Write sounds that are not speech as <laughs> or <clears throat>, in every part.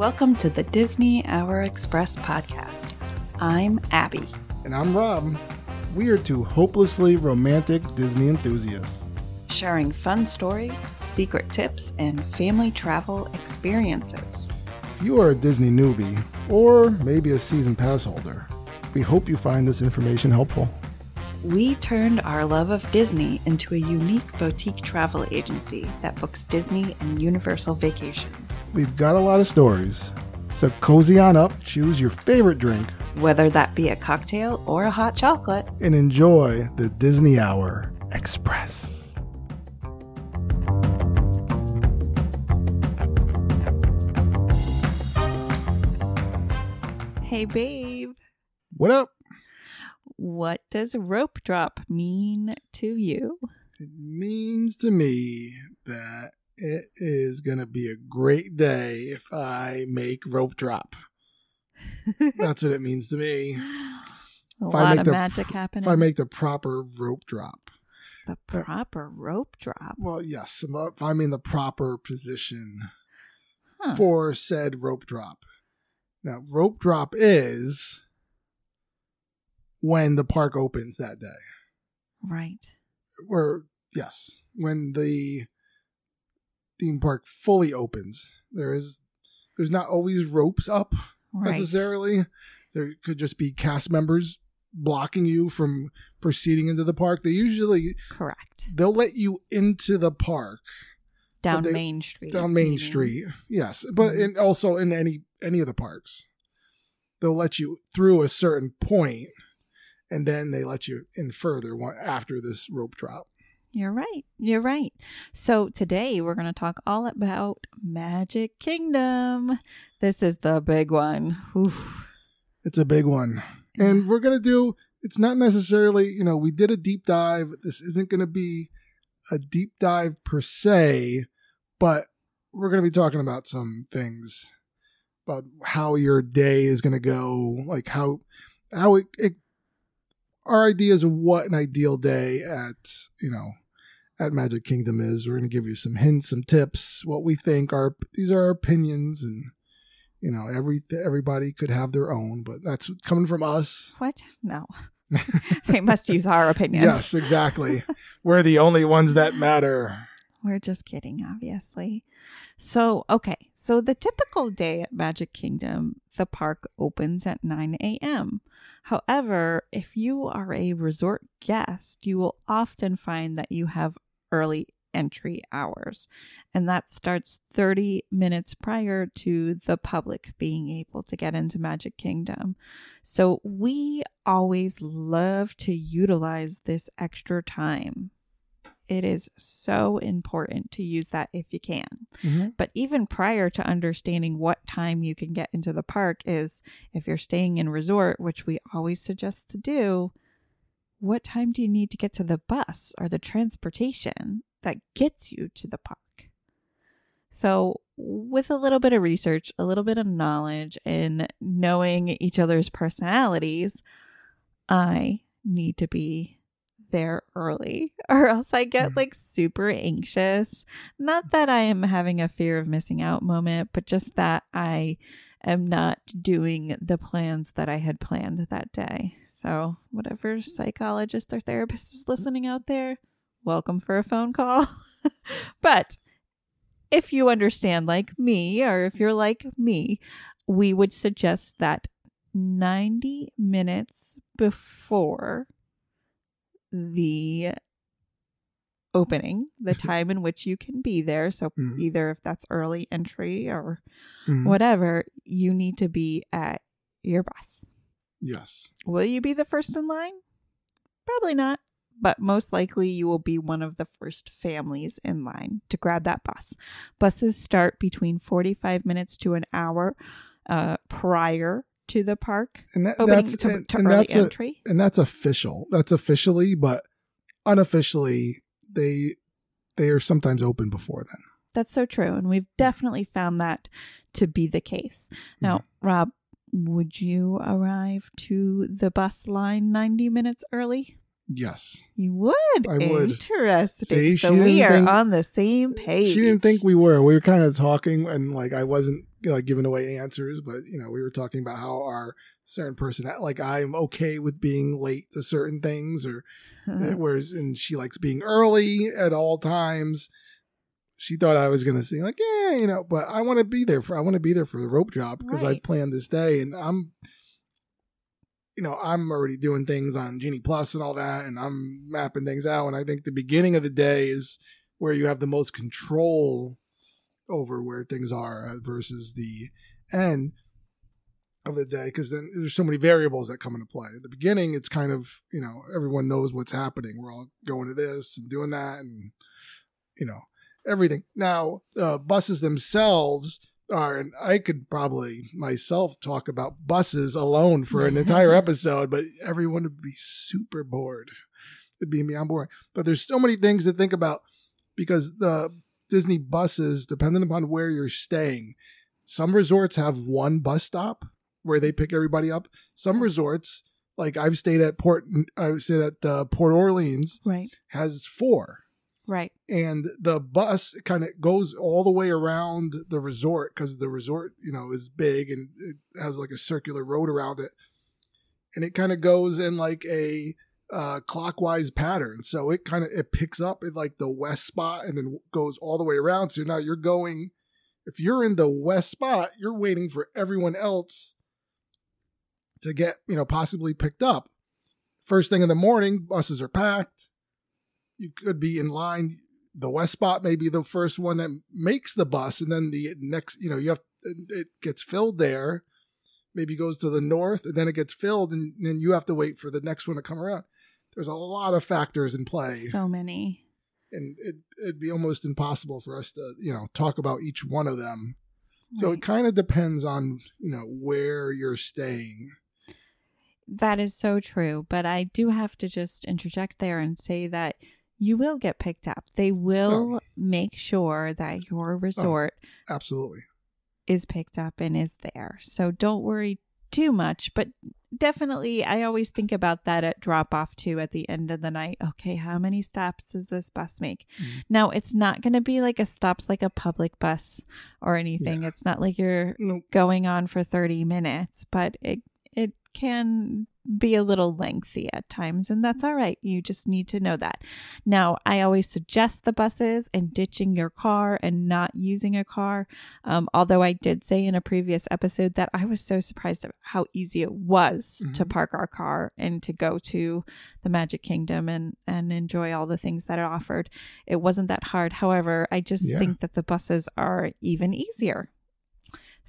Welcome to the Disney Hour Express podcast. I'm Abby. And I'm Rob. We are two hopelessly romantic Disney enthusiasts. Sharing fun stories, secret tips, and family travel experiences. If you are a Disney newbie, or maybe a season pass holder, we hope you find this information helpful. We turned our love of Disney into a unique boutique travel agency that books Disney and Universal vacations. We've got a lot of stories, so cozy on up, choose your favorite drink, whether that be a cocktail or a hot chocolate, and enjoy the Disney Hour Express. Hey, babe. What up? What does rope drop mean to you? It means to me that it is going to be a great day if I make rope drop. That's what it means to me. <gasps> A If lot of the- magic happening. If I make the proper rope drop. the proper rope drop. Well, yes, if I'm in the proper position Huh. for said rope drop. Now, rope drop is when the park opens that day. Right. Or, yes, when the theme park fully opens. There is, there's not always ropes up Right. necessarily. There could just be cast members blocking you from proceeding into the park. They usually Correct. they'll let you into the park Down they- Main Street. down Main? Street. Yes, but Mhm. in, also in any any of the parks, they'll let you through a certain point, and then they let you in further after this rope drop. You're right. You're right. So today we're going to talk all about Magic Kingdom. This is the big one. Oof. It's a big one, and we're gonna do. It's not necessarily, you know, we did a deep dive. This isn't gonna be a deep dive per se, but we're gonna be talking about some things about how your day is gonna go, like how how it, it our ideas of what an ideal day at you know at Magic Kingdom is. We're gonna give you some hints, some tips, what we think are these are our opinions and you know every everybody could have their own but that's coming from us What? No. <laughs> they must use our opinions. yes exactly we're the only ones that matter We're just kidding, obviously. So, okay. So, the typical day at Magic Kingdom, the park opens at 9 a.m. However, if you are a resort guest, you will often find that you have early entry hours, and that starts 30 minutes prior to the public being able to get into Magic Kingdom. So, we always love to utilize this extra time it is so important to use that if you can. Mm-hmm. But even prior to understanding what time you can get into the park is if you're staying in resort, which we always suggest to do, what time do you need to get to the bus or the transportation that gets you to the park? So, with a little bit of research, a little bit of knowledge, and knowing each other's personalities, I need to be there early <laughs> or else I get Mhm. like super anxious. Not that I am having a fear of missing out moment, but just that I am not doing the plans that I had planned that day. So, whatever psychologist or therapist is listening out there, welcome for a phone call. <laughs> but if you understand like me, or if you're like me, we would suggest that 90 minutes before the opening, the time in which you can be there. So, Mhm. either if that's early entry or Mhm. whatever, you need to be at your bus. yes Will you be the first in line? Probably not, but most likely you will be one of the first families in line to grab that bus. Buses start between 45 minutes to an hour uh, prior to the park and that, opening that's to, and, to and early that's a, entry. and that's official that's officially but unofficially they they are sometimes open before then That's so true. And we've definitely found that to be the case. Mm-hmm. Now, Rob, would you arrive to the bus line 90 minutes early? Yes. You would. I would. Interesting. See, so we are think- on the same page. She didn't think we were. We were kind of talking, and like I wasn't you know, like giving away answers, but you know, we were talking about how our certain person, like I'm okay with being late to certain things, or uh-huh. eh, whereas, and she likes being early at all times. She thought I was gonna say like, yeah, you know, but I want to be there for. I want to be there for the rope drop because I planned this day, and I'm. You know, I'm already doing things on Genie Plus and all that, and I'm mapping things out. And I think the beginning of the day is where you have the most control over where things are uh, versus the end of the day because then there's so many variables that come into play at the beginning it's kind of you know everyone knows what's happening we're all going to this and doing that and you know everything now uh, buses themselves are and i could probably myself talk about buses alone for an entire <laughs> episode but everyone would be super bored it'd be beyond boring but there's so many things to think about because the Disney buses, depending upon where you're staying, some resorts have one bus stop where they pick everybody up. Some resorts, like I've stayed at Port, I've stayed at uh, Port Orleans, right. has four, Right. and the bus kind of goes all the way around the resort because the resort, you know, is big and it has like a circular road around it, and it kind of goes in like a uh, clockwise pattern. So it kind of it picks up at like the west spot and then goes all the way around. So now you're going. If you're in the west spot, you're waiting for everyone else to get you know possibly picked up. First thing in the morning, buses are packed. You could be in line. The west spot may be the first one that makes the bus, and then the next, you know, you have it gets filled there. Maybe goes to the north, and then it gets filled, and then you have to wait for the next one to come around. There's a lot of factors in play, So many. and it, it'd be almost impossible for us to, you know, talk about each one of them. So it kind of depends on, you know, where you're staying. That is so true. But I do have to just interject there and say that you will get picked up. They will Oh. make sure that your resort Absolutely. is picked up and is there. So don't worry too much. But definitely, I always think about that at drop off too at the end of the night. Okay, how many stops does this bus make? Mhm. Now, it's not going to be like a stops like a public bus or anything. It's not like you're No, going on for 30 minutes, but it can be a little lengthy at times and that's all right. You just need to know that. Now, I always suggest the buses and ditching your car and not using a car. Um, although I did say in a previous episode that I was so surprised at how easy it was to Mhm. park our car and to go to the Magic Kingdom and and enjoy all the things that it offered. It wasn't that hard. However, I just Yeah. think that the buses are even easier.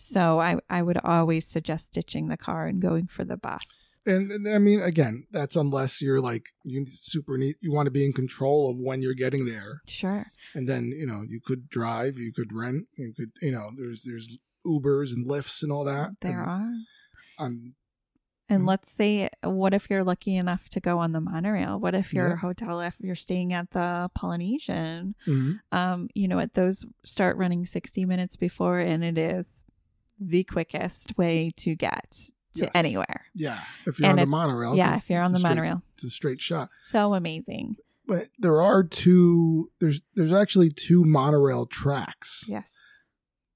So I, I would always suggest ditching the car and going for the bus. and, and I mean, again, that's unless you're like you super neat. You want to be in control of when you're getting there, Sure. and then you know you could drive, you could rent, you could you know there's there's Ubers and Lyfts and all that. There and, are. Um, And Mhm. let's say, what if you're lucky enough to go on the monorail? What if your Yeah. hotel, if you're staying at the Polynesian, mhm. um, you know what, those start running 60 minutes before, and it is the quickest way to get to Yes. anywhere. Yeah, if you're And on the monorail. Yeah, if you're on the straight- monorail. it's a straight shot. So amazing. But there are two. There's there's actually two monorail tracks Yes.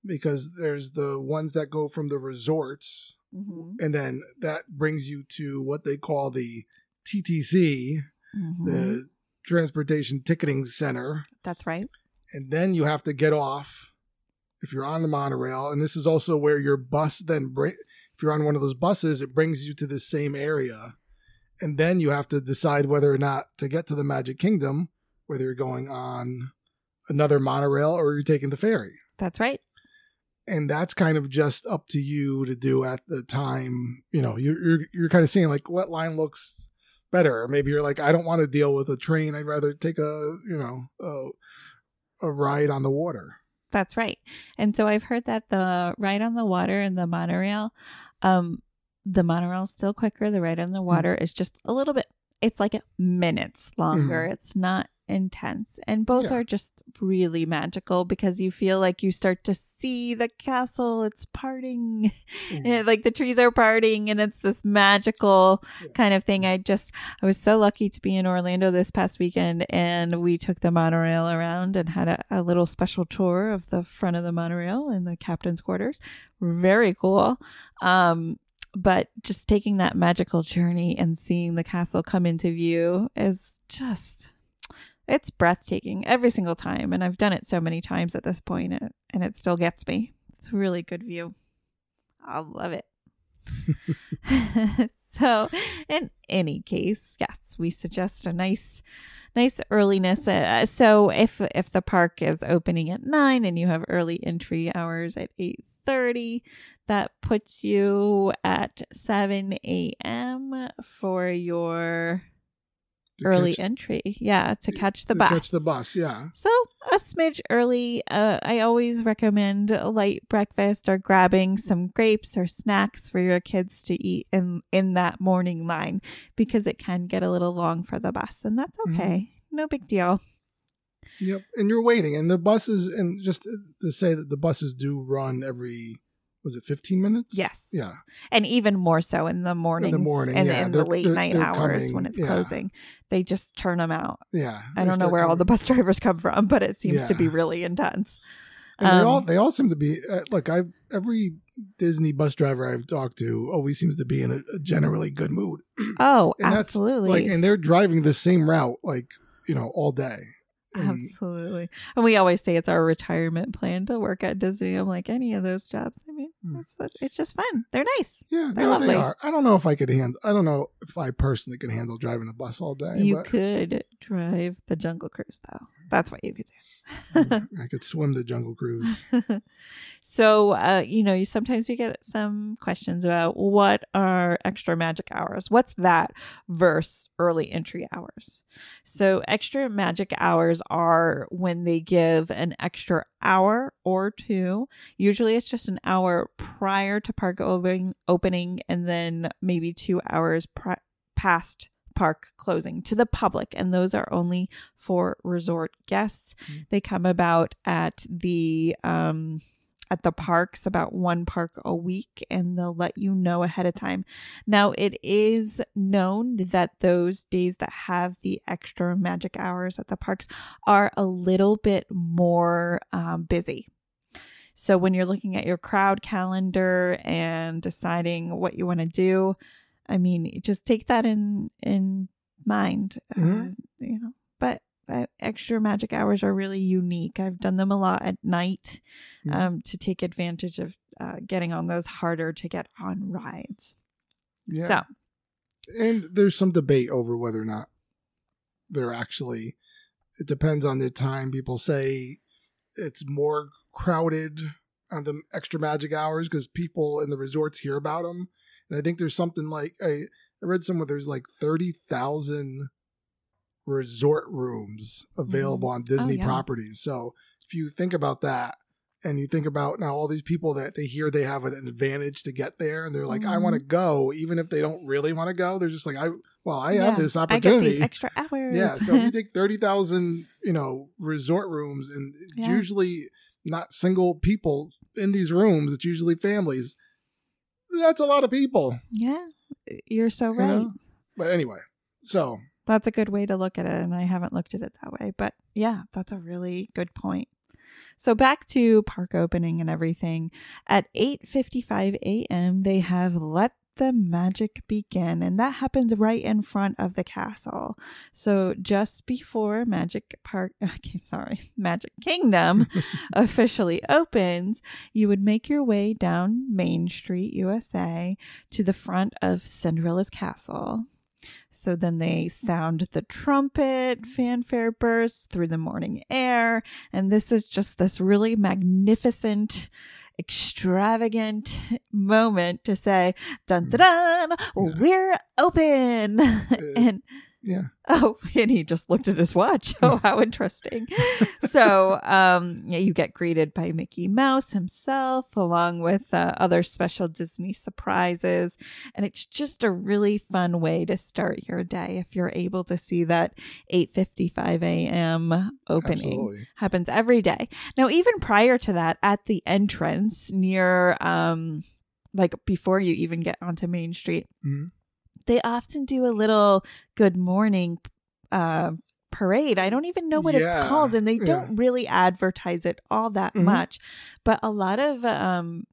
because there's the ones that go from the resorts, Mm-hmm. and then that brings you to what they call the TTC, Mm-hmm. the Transportation Ticketing Center, That's right. and then you have to get off if you're on the monorail, and this is also where your bus then bring. If you're on one of those buses, it brings you to the same area, and then you have to decide whether or not to get to the Magic Kingdom, whether you're going on another monorail or you're taking the ferry. That's right. And that's kind of just up to you to do at the time. You know, you're you're, you're kind of seeing like what line looks better. Or maybe you're like, I don't want to deal with a train. I'd rather take a you know a, a ride on the water. That's right. And so I've heard that the ride on the water and the monorail, um, the monorail is still quicker. The ride on the water is just a little bit. It's like minutes longer. It's not intense and both Yeah. are just really magical because you feel like you start to see the castle it's parting. And, <laughs> like the trees are parting and it's this magical Yeah. kind of thing. I just i was so lucky to be in orlando this past weekend and we took the monorail around and had a, a little special tour of the front of the monorail and the captain's quarters. Very cool. Um but just taking that magical journey and seeing the castle come into view is just it's breathtaking every single time and i've done it so many times at this point and, and it still gets me it's a really good view i love it <laughs> so in any case yes we suggest a nice nice earliness uh, so if if the park is opening at 9 and you have early entry hours at 8:30 that puts you at 7 a.m. for your early catch- entry. Yeah, to catch the to bus. Catch the bus, yeah. So a smidge early. Uh, I always recommend a light breakfast or grabbing some grapes or snacks for your kids to eat in in that morning line because it can get a little long for the bus, and that's Mhm. okay. No big deal. Yep. And you're waiting. And the buses, and just to say that the buses do run every, was it 15 minutes? Yes. Yeah. And even more so in the mornings morning, and yeah. in the They're- late they're- night they're hours coming, when it's yeah. closing. They just turn them out. Yeah. I don't know where all the bus drivers come from, but it seems to be really intense. And they all Um, they all seem to be uh, look. I every Disney bus driver I've talked to always seems to be in a, a generally good mood. Oh, And absolutely. Like, and they're driving the same route, like you know, all day. Absolutely. And we always say it's our retirement plan to work at Disney. I'm like, any of those jobs. I mean, Hmm. it's, it's just fun. They're nice. Yeah, They're no, lovely. they are. I don't know if I could handle. I don't know if I personally could handle driving a bus all day. You but could drive the Jungle Cruise, though. That's what you could do. I could <laughs> swim the Jungle Cruise. <laughs> so, uh, you know, you sometimes you get some questions about what are extra magic hours? What's that versus early entry hours? So, extra magic hours are when they give an extra hour or two. Usually it's just an hour prior to park opening, opening and then maybe two hours pri- past park closing to the public and those are only for resort guests. Mm. they come about at the um at the parks about one park a week and they'll let you know ahead of time. Now it is known that those days that have the extra magic hours at the parks are a little bit more um, busy. So when you're looking at your crowd calendar and deciding what you want to do, I mean, just take that in in mind. Uh, Mhm. you know, but uh, extra magic hours are really unique. I've done them a lot at night Mhm. um, to take advantage of uh, getting on those harder to get on rides. Yeah. So and there's some debate over whether or not they're actually it depends on the time people say it's more crowded on the extra magic hours because people in the resorts hear about them and i think there's something like i, I read somewhere there's like 30000 resort rooms available on disney yeah. properties so if you think about that and you think about now all these people that they hear they have an advantage to get there and they're like i Mhm. want to go even if they don't really want to go they're just like i well i yeah, have this I get opportunity these extra hours. yeah so if you <laughs> take 30,000 you know resort rooms and Yeah. usually not single people in these rooms it's usually families that's a lot of people yeah, you're so you right. know? but anyway so That's a good way to look at it, and I haven't looked at it that way. But yeah, that's a really good point. So back to park opening and everything. At 8:55 a.m., they have let the magic begin, and that happens right in front of the castle. So just before Magic Park, <laughs> okay, sorry, Magic Kingdom <laughs> officially opens, you would make your way down Main Street, USA, to the front of Cinderella's castle. So then they sound the trumpet, fanfare bursts through the morning air. And this is just this really magnificent, extravagant moment to say, dun hmm. dun dun, we're open. <laughs> Uh, and Yeah. Oh, <laughs> and he just looked at his watch. <laughs> Oh, how interesting. so, um, yeah, you get greeted by Mickey Mouse himself, along with uh, other special Disney surprises. And it's just a really fun way to start your day if you're able to see that 8.55 a.m. opening. Absolutely. Happens every day. Now, even prior to that, at the entrance near, um, like before you even get onto Main Street, Mhm. They often do a little good morning uh parade. I don't even know what Yeah, it's called and they yeah. don't really advertise it all that Mhm. much. But a lot of um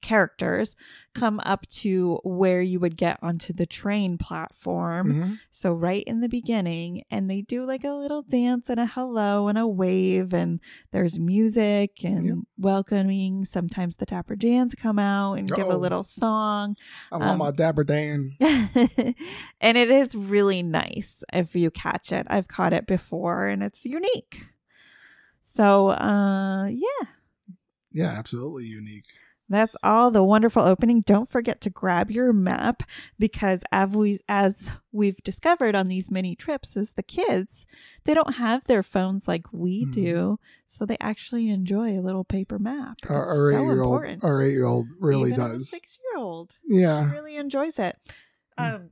characters come up to where you would get onto the train platform. Mhm. So right in the beginning and they do like a little dance and a hello and a wave and there's music and Yep. welcoming. Sometimes the Dapper Dans come out and give a little song. I want Um, my Dapper Dan. <laughs> and it is really nice if you catch it. I've caught it before and it's unique. So, uh yeah, Yeah, absolutely unique. That's all the wonderful opening. Don't forget to grab your map because as we as we've discovered on these mini trips is the kids, they don't have their phones like we Mhm. do, so they actually enjoy a little paper map. Our, our so eight year old, important. our eight year old really Even does. Six-year-old Yeah. really enjoys it. Mm. Um,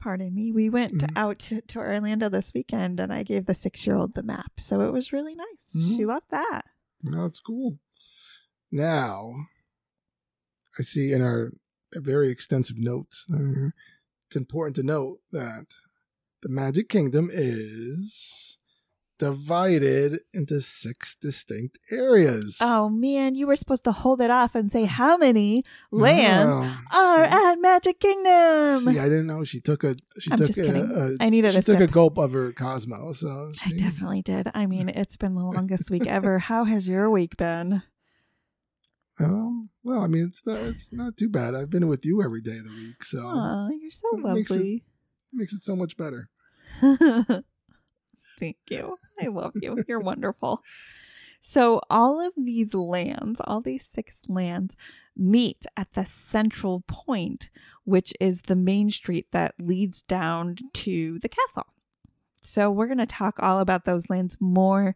pardon me. We went Mhm. out to, to Orlando this weekend, and I gave the six-year-old the map, so it was really nice. She Mhm. loved that. It's cool. Now, I see in our very extensive notes, uh, it's important to note that the Magic Kingdom is divided into six distinct areas. Oh man, you were supposed to hold it off and say how many lands are at Magic Kingdom. See, I didn't know she took a. She I'm took a, a- I needed she a took a gulp of her Cosmo. So I definitely did. I mean, <laughs> it's been the longest week ever. How has your week been? Um, well, I mean, it's not. It's not too bad. I've been with you every day of the week, so Aw, you're so It makes it- lovely. makes it so much better. <laughs> Thank you. I love you. You're wonderful. So, all of these lands, all these six lands, meet at the central point, which is the main street that leads down to the castle. So, we're going to talk all about those lands more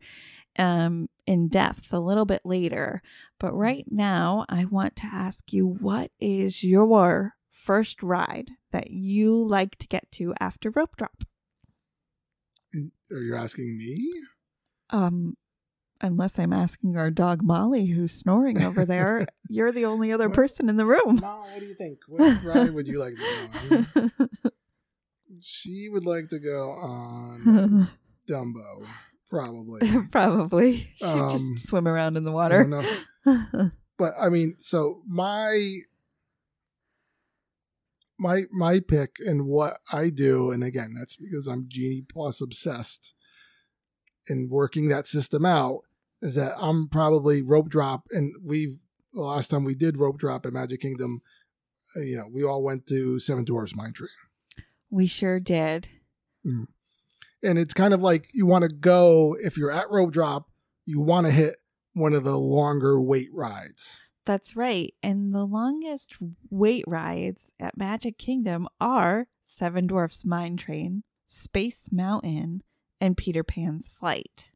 um, in depth a little bit later. But right now, I want to ask you what is your first ride that you like to get to after rope drop? Are you asking me? Um, unless I'm asking our dog Molly, who's snoring over there, you're the only other <laughs> person in the room. No, what do you think? What ride would you like to go on? <laughs> She would like to go on <laughs> Dumbo, probably. <laughs> Probably. She'd Um, just swim around in the water. know. <laughs> But I mean, so my my my pick and what I do, and again, that's because I'm Genie Plus obsessed in working that system out, is that I'm probably rope drop, and we've the last time we did rope drop at Magic Kingdom, uh, you know, we all went to Seven Dwarfs Mine Train. We sure did. Mm. and it's kind of like you want to go if you're at rope drop you want to hit one of the longer wait rides That's right. And the longest wait rides at Magic Kingdom are Seven Dwarfs Mine Train, Space Mountain, and Peter Pan's Flight.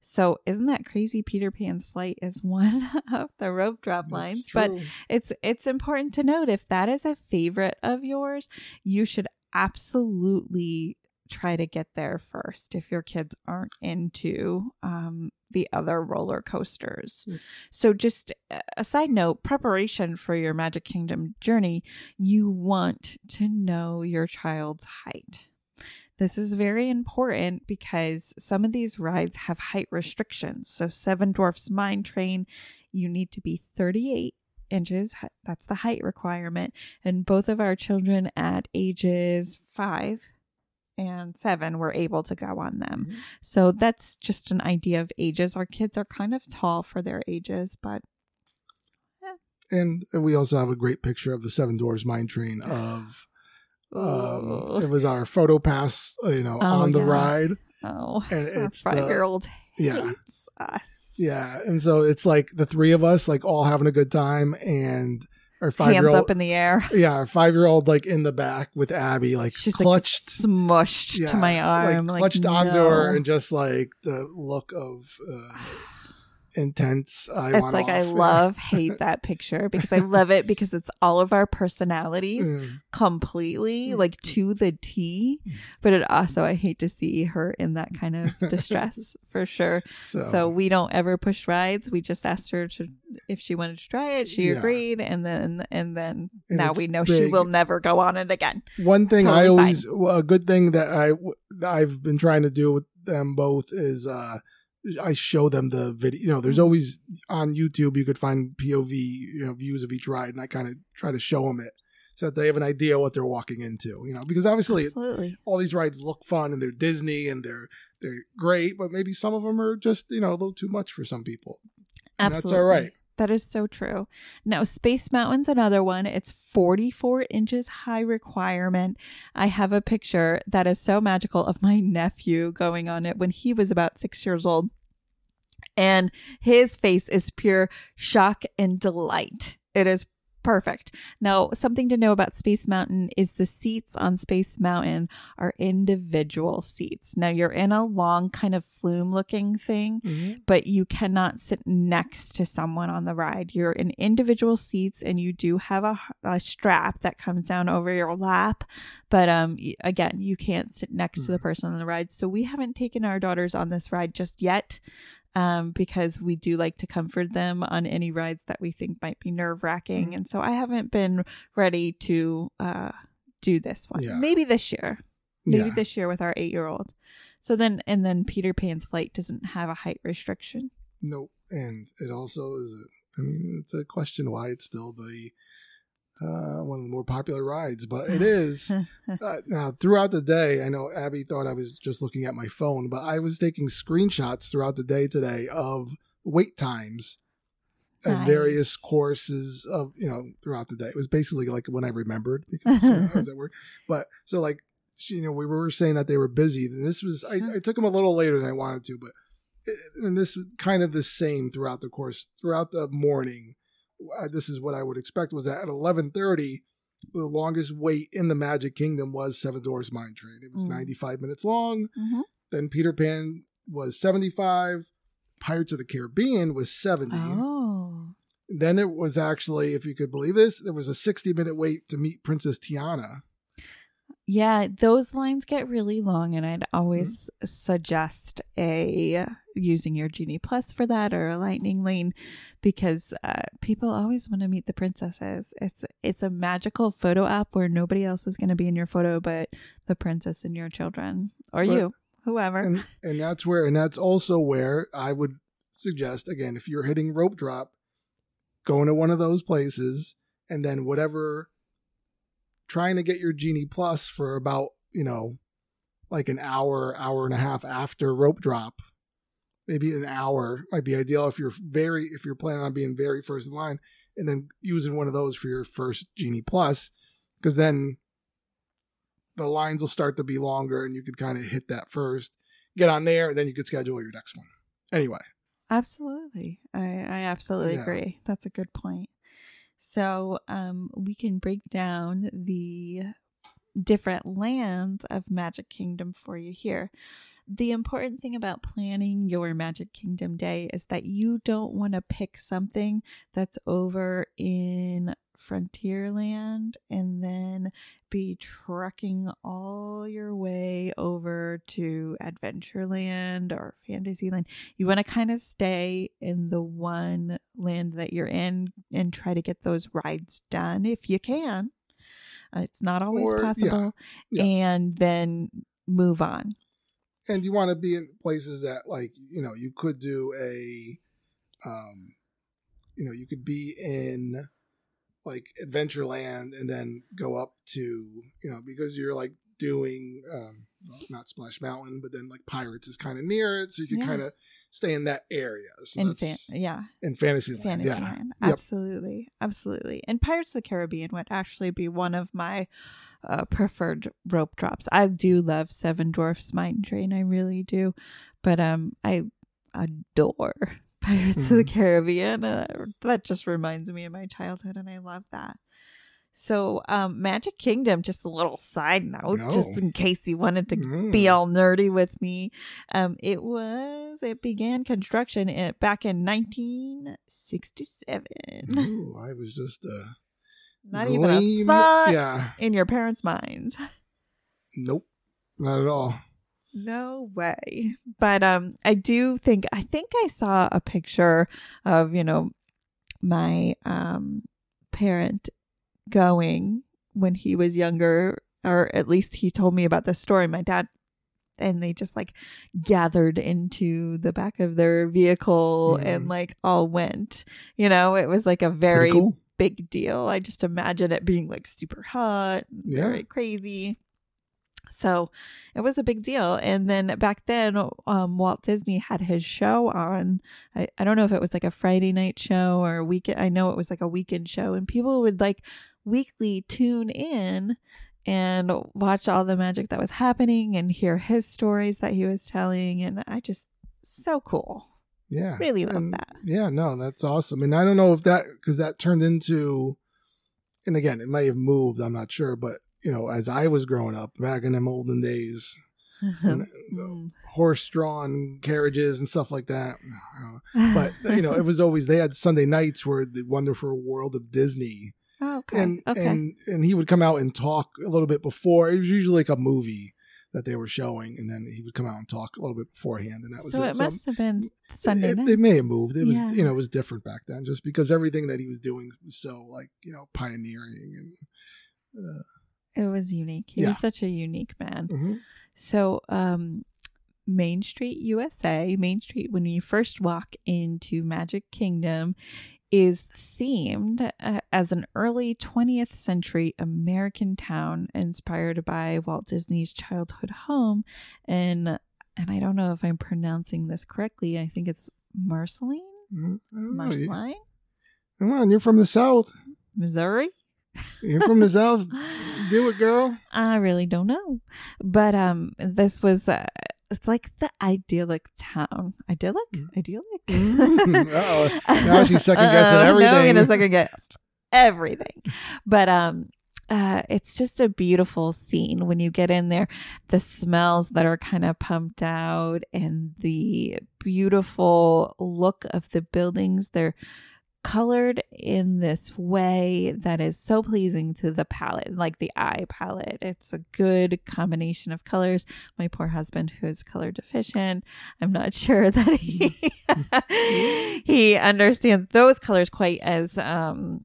So, isn't that crazy? Peter Pan's Flight is <laughs> one of the rope drop That's lines, but it's it's important to note if that is a favorite of yours, you should absolutely try to get there first if your kids aren't into um, the other roller coasters. Yeah. So, just a side note preparation for your Magic Kingdom journey, you want to know your child's height. This is very important because some of these rides have height restrictions. So, Seven Dwarfs Mine Train, you need to be 38 inches. Hi- That's the height requirement. And both of our children at ages five and seven were able to go on them. Mhm. So, that's just an idea of ages. Our kids are kind of tall for their ages, but and we also have a great picture of the seven dwarfs mine train of um, it was our photo pass uh, you know Oh, on the yeah. ride oh, and our it's five year old yeah hates us. yeah and so it's like the three of us like all having a good time and our five hands year old up in the air. <laughs> yeah, our five year old like in the back with Abby, like She's clutched like smushed yeah, to my arm, like, clutched onto her, and just like the look of uh, intense. I it's like I <laughs> love hate that picture because I love it because it's all of our personalities Mm. completely like to the T. But it also I hate to see her in that kind of <laughs> distress for sure. So, So we don't ever push rides. We just asked her to if she wanted to try it. She Yeah. agreed, and then and then And now we know she will never go on it again. one thing I totally always a good thing that I I've been trying to do with them both is uh I show them the video. You know, there's Mm-hmm. always on YouTube you could find POV you know views of each ride, and I kind of try to show them it so that they have an idea what they're walking into. You know, because obviously Absolutely. all these rides look fun and they're Disney and they're they're great, but maybe some of them are just you know a little too much for some people. And that's Absolutely. all right. That is so true. Now, Space Mountain's another one. It's 44 inches high requirement. I have a picture that is so magical of my nephew going on it when he was about six years old. And his face is pure shock and delight. It is perfect. Now, something to know about Space Mountain is the seats on Space Mountain are individual seats. Now, you're in a long kind of flume looking thing but you cannot sit next to someone on the ride. You're in individual seats and you do have a, a strap that comes down over your lap. But um again, you can't sit next to the person on the ride. So we haven't taken our daughters on this ride just yet. Um, because we do like to comfort them on any rides that we think might be nerve wracking. Mhm. And so I haven't been ready to uh do this one. Yeah. Maybe this year maybe Yeah. this year with our eight year old. So then, and then Peter Pan's flight doesn't have a height restriction. Nope. And it also is a, I mean, it's a question why it's still the uh, one of the more popular rides, but it <laughs> is. uh, now, throughout the day, I know Abby thought I was just looking at my phone, but I was taking screenshots throughout the day today of wait times and various courses of, you know, throughout the day. It was basically like when I remembered <laughs> because you know, I was at work. But so, like, you know, we were saying that they were busy. And this was, I, I took them a little later than I wanted to, but and this was kind of the same throughout the course throughout the morning this is what i would expect was that at 11.30 the longest wait in the magic kingdom was seven dwarfs mine train. It was Mm. 95 minutes long. Hmm then peter pan was 75 pirates of the caribbean was 70 Oh, then it was actually if you could believe this there was a 60 minute wait to meet princess tiana yeah. Those lines get really long, and I'd Mm-hmm. always suggest a using your Genie Plus for that or a Lightning Lane because uh, people always want to meet the princesses. It's it's a magical photo app where nobody else is going to be in your photo but the princess and your children or But- you, whoever. and and that's where and that's also where I would suggest again if you're hitting rope drop, going to one of those places and then whatever trying to get your genie plus for about you know like an hour hour and a half after rope drop maybe an hour might be ideal if you're very if you're planning on being very first in line and then using one of those for your first genie plus because then the lines will start to be longer and you could kind of hit that first get on there and then you could schedule your next one anyway Absolutely. I, I absolutely Yeah. agree. That's a good point. So um, we can break down the different lands of Magic Kingdom for you here. The important thing about planning your Magic Kingdom day is that you don't want to pick something that's over in Frontierland and then be trucking all your way over to Adventureland or Fantasyland. You want to kind of stay in the one land that you're in and try to get those rides done if you can. Uh, it's not always Or- yeah. possible. And then move on. and you want to be in places that like you know you could do a um you know you could be in like adventureland and then go up to you know because you're like doing um well, not splash mountain but then like pirates is kind of near it so you can Yeah. kind of stay in that area so in fan- yeah, in fantasyland Fantasyland. yeah Yep. Absolutely. Absolutely. And Pirates of the Caribbean would actually be one of my uh, preferred rope drops. I do love Seven Dwarfs Mine Train. I really do. But um I adore Pirates of the Mhm. Caribbean. Uh, that just reminds me of my childhood, and I love that. So, um, Magic Kingdom, just a little side note, just in case you wanted to Mm. be all nerdy with me. Um, it was, it began construction back in 1967. Ooh, I was just uh, <laughs> Not even a thought Yeah. in your parents' minds. <laughs> Nope. Not at all. No way. But um I do think I think I saw a picture of, you know, my um parent going when he was younger or at least he told me about the story my dad and they just like gathered into the back of their vehicle and Mhm. like all went. You know, it was like a very cool. big deal. I just imagine it being like super hot, Yeah. very crazy. So it was a big deal. And then back then, um, Walt Disney had his show on. I, I don't know if it was like a Friday night show or a weekend. I know it was like a weekend show, and people would like weekly tune in and watch all the magic that was happening and hear his stories that he was telling. And I just, so cool. Yeah. Really love And, that. Yeah, no, that's awesome. And I don't know if that because that turned into, and again, it may have moved. I'm not sure, but you know, as I was growing up back in them olden days, <laughs> and, Mm. horse-drawn carriages and stuff like that. But <laughs> you know, it was always they had Sunday nights where the Wonderful World of Disney, Oh, okay. and okay. and and he would come out and talk a little bit before. It was usually like a movie that they were showing, and then he would come out and talk a little bit beforehand, and that was so it. it must have been Sunday it. It may have moved. It was, Yeah. you know, it was different back then, just because everything that he was doing was so like, you know, pioneering and. Uh, It was unique. He Yeah. was such a unique man. mhm. So, um, Main Street, USA, Main Street, when you first walk into Magic Kingdom, is themed uh, as an early 20th century American town inspired by Walt Disney's childhood home. And and I don't know if I'm pronouncing this correctly. I think it's Marceline, Mhm. I don't know. You- Marceline, Come on, you're from the South. Missouri. You're from the South. <laughs> Do it, girl. I really don't know. But um this was uh, it's like the idyllic town. Idyllic? Idyllic? Mm. <laughs> Uh-oh. Now she's second-guessing Uh-oh. Now I'm everything. gonna second guess everything. But um uh, it's just a beautiful scene when you get in there. The smells that are kind of pumped out and the beautiful look of the buildings. They're colored in this way that is so pleasing to the palette, like the eye palette. It's a good combination of colors. My poor husband, who is color deficient, I'm not <laughs> sure that he <laughs> he understands those colors quite as um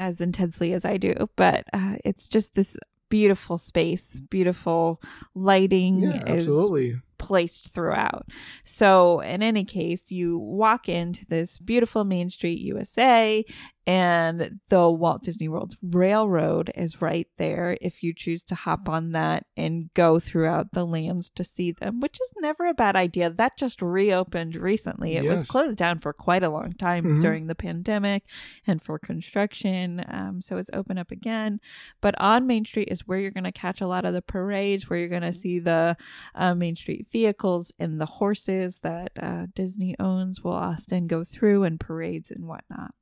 as intensely as I do. But uh, it's just this beautiful space, beautiful lighting Yeah, is absolutely. Placed throughout. So, in any case, you walk into this beautiful Main Street, USA, and the Walt Disney World Railroad is right there if you choose to hop on that and go throughout the lands to see them, which is never a bad idea. That just reopened recently. It was closed down for quite a long time Mhm. during the pandemic and for construction. Um, so, it's open up again. But on Main Street is where you're going to catch a lot of the parades, where you're going to see the uh, Main Street vehicles and the horses that uh, Disney owns will often go through and parades and whatnot.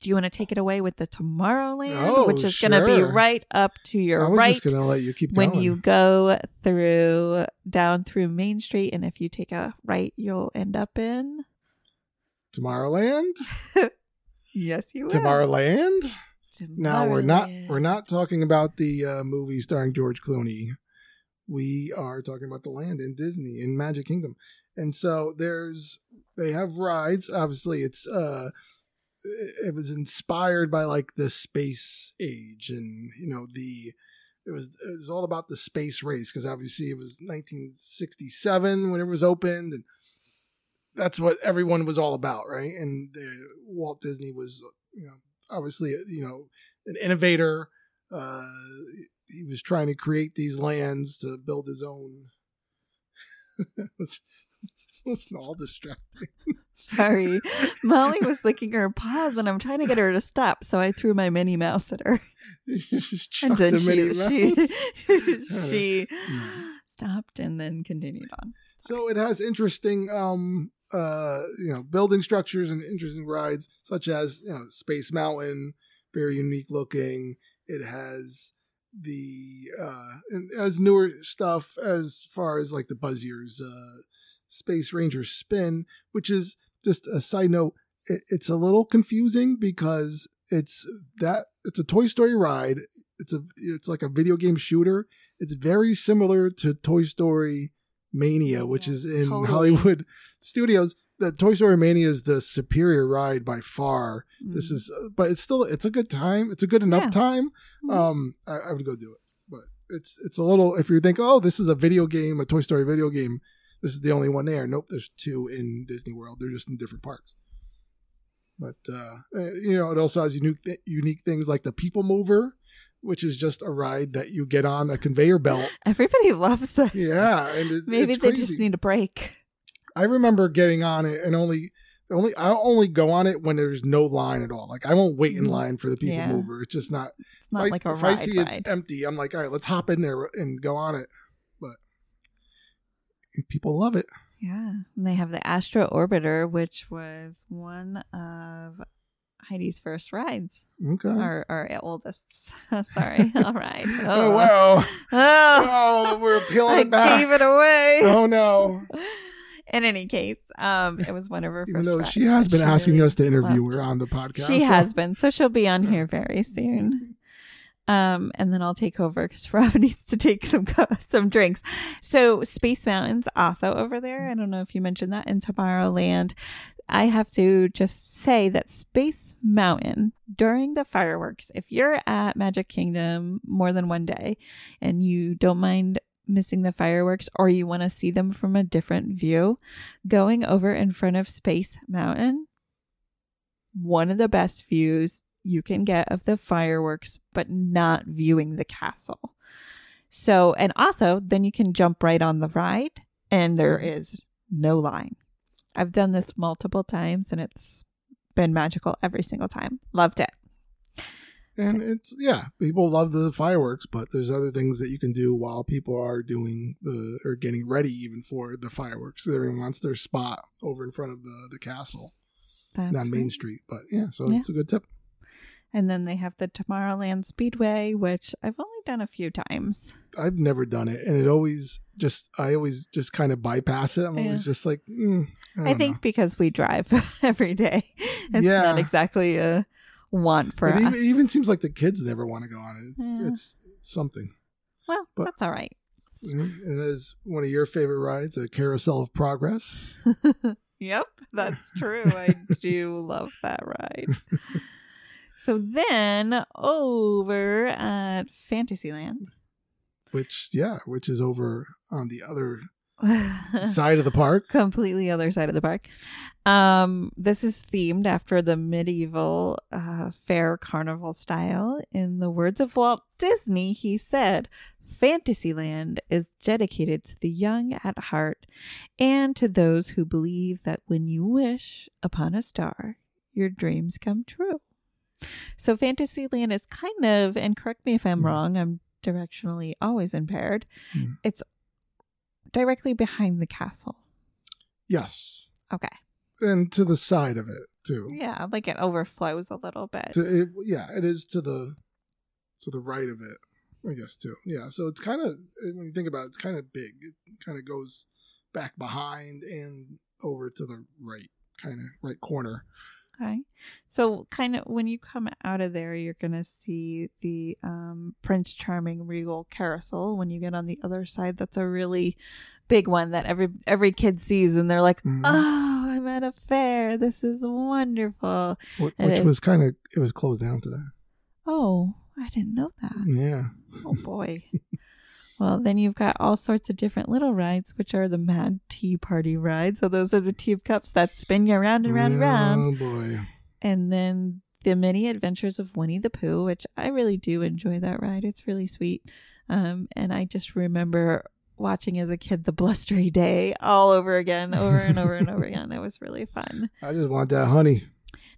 Do you want to take it away with the Tomorrowland, Oh, which is going to be right up to your I was right just gonna let you keep when going. you go through down through Main Street, and if you take a right, you'll end up in. Tomorrowland. <laughs> Yes, you will. Tomorrowland. Now we're not we're not talking about the uh, movie starring George Clooney. We are talking about the land in Disney in Magic Kingdom, and so there's they have rides. Obviously, it's uh, it it was inspired by like the space age, and you know the it was it was all about the space race because obviously it was 1967 when it was opened, and that's what everyone was all about, right? And uh, Walt Disney was you know obviously you know an innovator. Uh he was trying to create these lands to build his own. <laughs> It was wasn't all distracting <laughs> Sorry. <laughs> Molly was licking her paws and I'm trying to get her to stop, so I threw my Minnie Mouse at her. <laughs> And then the she she <laughs> she <gasps> stopped and then continued on. so it has interesting um uh, you know, building structures and interesting rides, such as you know, Space Mountain, very unique looking. It has the uh, and as newer stuff as far as like the Buzz-Ears uh, Space Ranger Spin, which is just a side note. It, it's a little confusing because it's that it's a Toy Story ride. It's a it's like a video game shooter. It's very similar to Toy Story Mania, which Yeah, is in totally. Hollywood <laughs> Studios. The Toy Story Mania is the superior ride by far. This Mm. is, uh, but it's still it's a good time. It's a good enough Yeah. time. Mhm. Um, I, I would go do it, but it's it's a little. If you think, oh, this is a video game, a Toy Story video game, this is the only one there. Nope, there's two in Disney World. They're just in different parks. But uh, uh, you know, it also has unique unique things like the People Mover, which is just a ride that you get on a conveyor belt. <laughs> Everybody loves this. Yeah, and it's, Maybe it's they crazy. just need a break. I remember getting on it and only only I'll only go on it when there's no line at all. Like I won't wait in Mhm. line for the people Yeah. mover. It's just not. It's not if like a if ride. If I see ride. it's empty, I'm like, all right, let's hop in there and go on it. People love it. Yeah. And they have the Astro Orbiter, which was one of Heidi's first rides. Okay. Our, our oldest. <laughs> Sorry. <laughs> All right. Oh wow! Oh, Oh, we're peeling it <laughs> back. gave it away. Oh no! In any case, um, it was one of her Even first though she has been she asking really us to interview loved. her on the podcast. She so- has been, so she'll be on here very soon. Um, and then I'll take over because <laughs> Rob needs to take some <laughs> some drinks. So Space Mountain's also over there. I don't know if you mentioned that in Tomorrowland. I have to just say that Space Mountain during the fireworks, if you're at Magic Kingdom more than one day and you don't mind missing the fireworks or you want to see them from a different view, going over in front of Space Mountain, one of the best views you can get of the fireworks, but not viewing the castle. So, and also, then you can jump right on the ride, and there mm-hmm. is no line. I've done this multiple times, and it's been magical every single time. Loved it. And it's yeah, people love the fireworks, but there's other things that you can do while people are doing the or getting ready even for the fireworks. Everyone wants their spot over in front of the the castle, That's not Main right. Street. But yeah, so Yeah. it's a good tip. And then they have the Tomorrowland Speedway, which I've only done a few times. I've never done it, and it always just I always just kind of bypass it. I'm Yeah. always just like, mm, I, I, think know. because we drive <laughs> every day, it's Yeah. not exactly a want for it us. even, it even seems like the kids never want to go on it. It's, Yeah. it's something. well, but- that's all right. It's- It is one of your favorite rides, a Carousel of Progress. <laughs> Yep, that's true. I <laughs> do love that ride. So then over at Fantasyland. which yeah, which is over on the other <laughs> side of the park. completely other side of the park. Um, this is themed after the medieval uh, fair carnival style. In the words of Walt Disney, he said, Fantasyland is dedicated to the young at heart and to those who believe that when you wish upon a star, your dreams come true. So, Fantasyland is kind of, and correct me if I'm Mhm. wrong, I'm directionally always impaired. Mhm. It's directly behind the castle. Yes, Okay. and to the side of it too. Yeah, like it overflows a little bit. To it, yeah, it is to the to the right of it, I guess too. Yeah, so it's kind of when you think about it, it's kind of big. It kind of goes back behind and over to the right, kind of right corner. Okay. So kind of when you come out of there, you're gonna see the um, Prince Charming Regal Carousel. When you get on the other side, that's a really big one that every every kid sees, and they're like, Mhm. "Oh, I'm at a fair. This is wonderful." Which is. was kind of it was closed down today. Oh, I didn't know that. Yeah, Oh boy. <laughs> well, then you've got all sorts of different little rides, which are the Mad Tea Party rides. So those are the teacups that spin you around and round and round. Oh boy, And then the mini adventures of Winnie the Pooh, which I really do enjoy that ride. It's really sweet. Um, and I just remember watching as a kid the blustery day all over again, over and over and over <laughs> again. It was really fun. I just want that honey.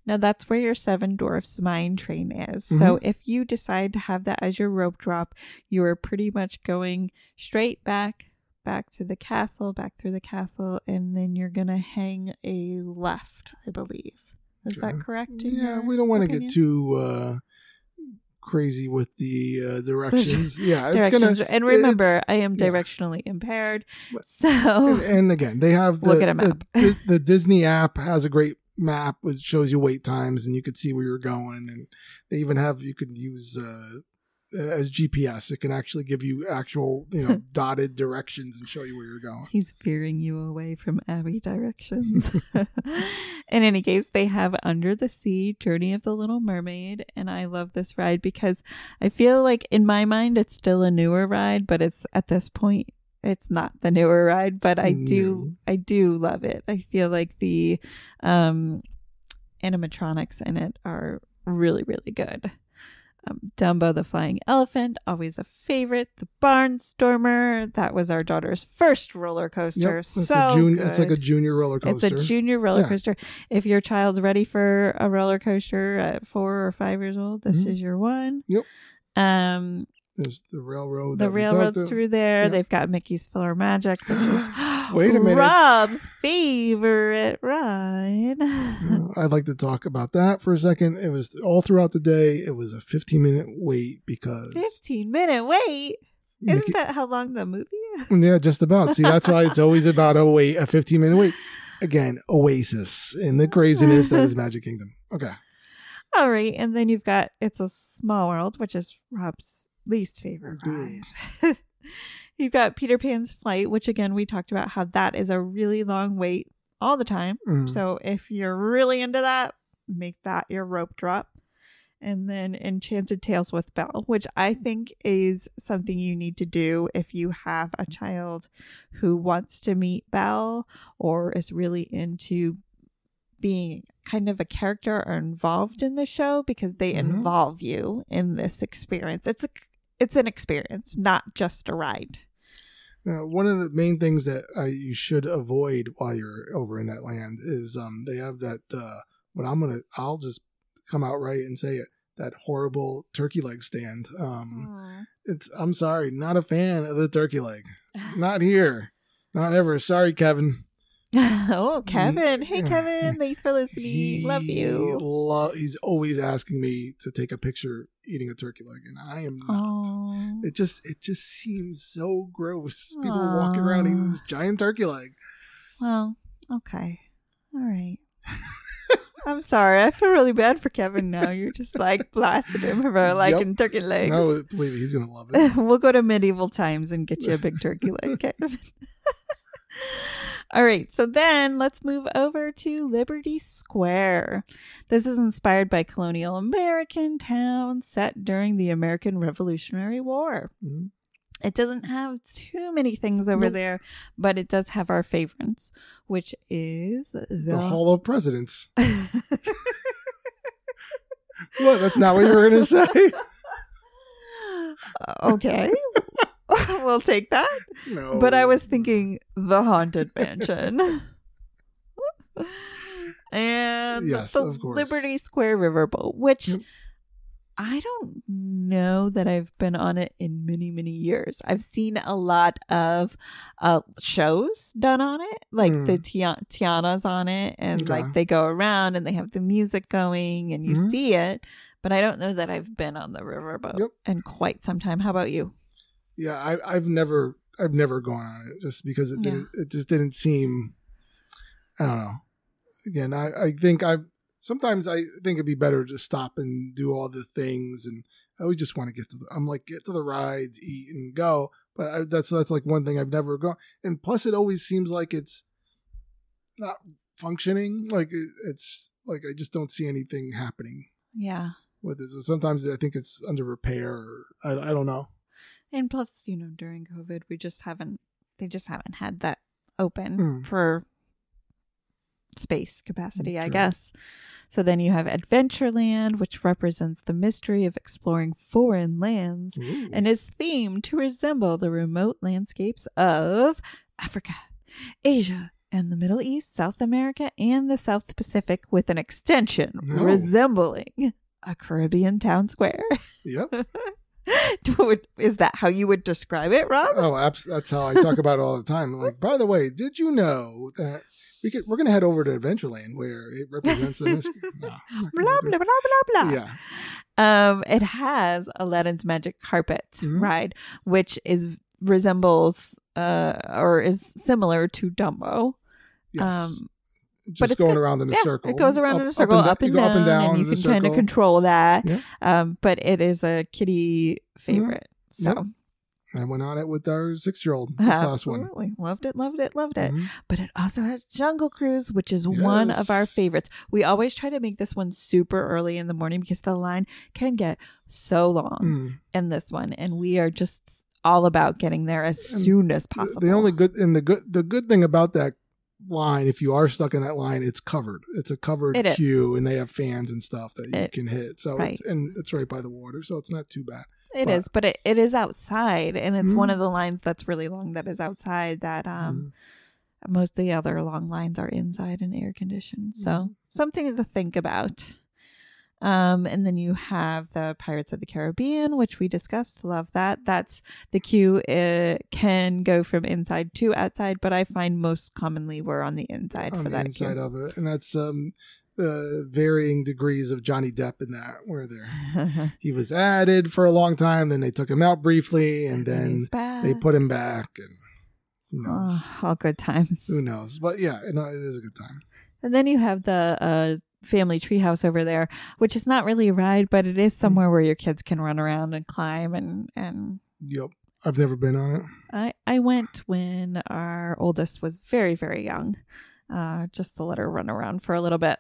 Now that's where your Seven Dwarfs Mine Train is. So if you decide to have that as your rope drop, you are pretty much going straight back, back to the castle, back through the castle, and then you're gonna hang a left, I believe. Is Okay. that correct? Yeah, we don't want to get too uh, crazy with the uh, <laughs> directions. yeah, it's gonna. directions. and remember, I am yeah. directionally impaired, so And, and again, they have <laughs> the, Look at a the- map. The, the Disney app has a great map which shows you wait times and you could see where you're going. And they even have you could use uh, as GPS. It can actually give you actual you know <laughs> dotted directions and show you where you're going. He's veering you away from Abby directions. <laughs> In any case, they have Under the Sea, Journey of the Little Mermaid, and I love this ride because I feel like in my mind it's still a newer ride, but it's at this point it's not the newer ride, but I do No. I do love it. I feel like the um animatronics in it are really really good. Um, Dumbo the Flying Elephant, always a favorite. The Barnstormer, that was our daughter's first roller coaster. Yep, it's so a junior. It's like a junior roller coaster. It's a junior roller Yeah. coaster. If your child's ready for a roller coaster at four or five years old, this Mhm. is your one. Yep. Um, There's the railroad. the that we talked railroad's through there. Yeah. They've got Mickey's PhilharMagic, which is <gasps> Wait a minute. Rob's favorite ride. I'd like to talk about that for a second. It was all throughout the day. It was a 15 minute wait because Fifteen minute wait. Isn't that how long the movie is? yeah, just about. See, that's why it's always about a wait, a 15 minute wait. <laughs> Again, Oasis in the craziness that is Magic Kingdom. Okay. All right, and then you've got It's a Small World, which is Rob's least favorite ride. <laughs> you've got Peter Pan's Flight, which again we talked about how that is a really long wait all the time. Mm. So if you're really into that, make that your rope drop. And then Enchanted Tales with Belle, which I think is something you need to do if you have a child who wants to meet Belle or is really into being kind of a character or involved in the show because they Mhm. involve you in this experience. It's a it's an experience, not just a ride. Now, one of the main things that uh, you should avoid while you're over in that land is um, they have that. Uh, what I'm gonna, I'll just come out right and say it. That horrible turkey leg stand. Um, it's. I'm sorry, not a fan of the turkey leg. <laughs> Not here. Not ever. Sorry, Kevin. <laughs> oh, Kevin. Hey. Kevin. Thanks for listening. Love you. lo- he's always asking me to take a picture eating a turkey leg, and I am not. Oh. It just it just seems so gross. People walking around eating this giant turkey leg. Well, okay. All right. I'm sorry. I feel really bad for Kevin now. You're just like blasting him for <laughs> liking turkey legs. No, believe me, he's gonna love it. <laughs> we'll go to medieval times and get you a big turkey leg, Kevin. All right, so then let's move over to Liberty Square. This is inspired by colonial American town set during the American Revolutionary War. Mhm. It doesn't have too many things over Nope. there, but it does have our favorites, which is the, The Hall of Presidents. <laughs> What? That's not what you were gonna say. <laughs> okay, <laughs> <laughs> we'll take that. No. But I was thinking the haunted mansion. <laughs> and Yes, the. Liberty Square Riverboat, which Yep. I don't know that I've been on it in many, many years. I've seen a lot of uh, shows done on it, like the Mm. Tia- Tiana's on it, and Okay. like they go around and they have the music going and you Mhm. see it. But I don't know that I've been on the riverboat Yep. in quite some time. How about you? Yeah, I, I've never, I've never gone on it just because it didn't, it just didn't seem. I don't know. Again, I, I think I sometimes I think it'd be better to stop and do all the things, and I always just want to get to the. I'm like get to the rides, eat, and go. But I, that's that's like one thing I've never gone. And plus, it always seems like it's not functioning. Like it, it's like I just don't see anything happening Yeah. with it. So sometimes I think it's under repair. Or I, I don't know. And plus, you know, during COVID, we just haven't, they just haven't had that open Mm. for space capacity, I guess. So then you have Adventureland, which represents the mystery of exploring foreign lands Ooh. and is themed to resemble the remote landscapes of Africa, Asia, and the Middle East, South America, and the South Pacific, with an extension No. resembling a Caribbean town square. Yep. <laughs> <laughs> Is that how you would describe it, Rob? Oh, abs- that's how I talk about it all the time. Like, by the way, did you know that we could, we're going to head over to Adventureland where it represents the mystery? <laughs> No, blah blah blah blah blah. it. Yeah. Um, it has Aladdin's magic carpet Mhm. ride, which is resembles uh or is similar to Dumbo. Yes. Um, Just it's going good. around in a yeah, circle. it goes around in a circle, up and, down, up and down, and you can kind of control that. Yeah. Um, but it is a kitty favorite. So Yep. I went on it with our six-year-old. This last one. absolutely loved it, loved it, loved it. Mhm. But it also has Jungle Cruise, which is one of our favorites. We always try to make this one super early in the morning because the line can get so long Mm. in this one, and we are just all about getting there as soon as possible. The only good and the good the good thing about that line, if you are stuck in that line, it's covered. It's a covered It is. queue, and they have fans and stuff that you It- can hit. So right. it's, and it's right by the water, so it's not too bad. It but- is, but it, it is outside, and it's one Mhm. of the lines that's really long that is outside. That um, Mhm. most of the other long lines are inside and air conditioned. So Mhm. something to think about. Um, and then you have the Pirates of the Caribbean, which we discussed. Love that. That's the queue. It can go from inside to outside, but I find most commonly we're on the inside on for the that inside queue. of it, and that's um, uh, varying degrees of Johnny Depp in that, where there <laughs> he was added for a long time, then they took him out briefly, and then they put him back, and who knows? Oh, all good times. Who knows? But yeah, no, it is a good time. And then you have the uh, family treehouse over there, which is not really a ride, but it is somewhere where your kids can run around and climb. And and Yep, I've never been on it. I I went when our oldest was very very young, uh, just to let her run around for a little bit.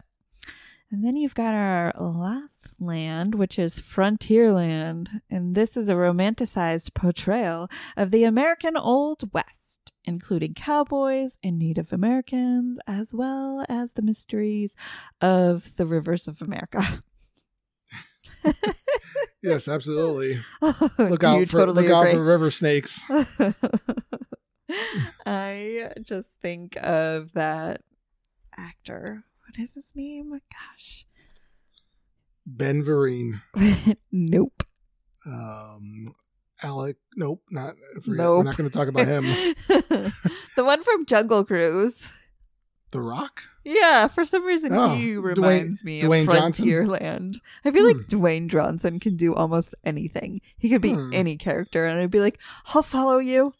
And then you've got our last land, which is Frontierland. And this is a romanticized portrayal of the American Old West, including cowboys and Native Americans, as well as the mysteries of the rivers of America. <laughs> Yes, absolutely. <laughs> Oh, do Look out for totally look out for river snakes. <laughs> I just think of that actor. What is his name? Gosh. Ben Vereen, <laughs> nope. um, Alec. Nope, not. Forget. Nope. We're not going to talk about him. <laughs> the one from Jungle Cruise. The Rock. Yeah, for some reason Oh, he Dwayne- reminds me Dwayne of Johnson? Frontierland. I feel like Hmm. Dwayne Johnson can do almost anything. He could be Hmm. any character, and I'd be like, "I'll follow you."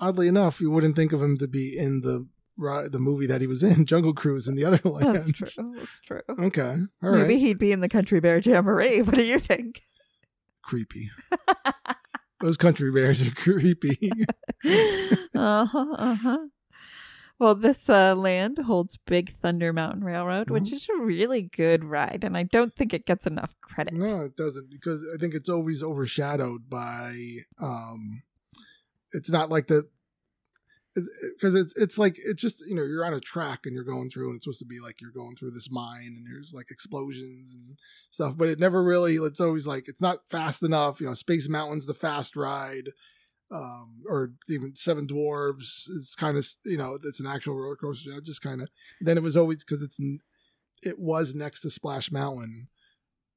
Oddly enough, you wouldn't think of him to be in the the movie that he was in, <laughs> Jungle Cruise, in the other land. <laughs> That's true. That's true. Okay, all right. Maybe he'd be in the Country Bear Jamboree. <laughs> What do you think? Creepy. Those country bears are creepy. uh huh. Uh huh. Well, this uh, land holds Big Thunder Mountain Railroad, which Mhm. is a really good ride, and I don't think it gets enough credit. No, it doesn't because I think it's always overshadowed by. um It's not like the because it's it's like it's just you know you're on a track and you're going through and it's supposed to be like you're going through this mine and there's like explosions and stuff, but it never really. It's always like it's not fast enough. You know, Space Mountain's the fast ride. Um, or even Seven Dwarves is kind of you know it's an actual roller coaster. Just kind of then it was always because it's it was next to Splash Mountain,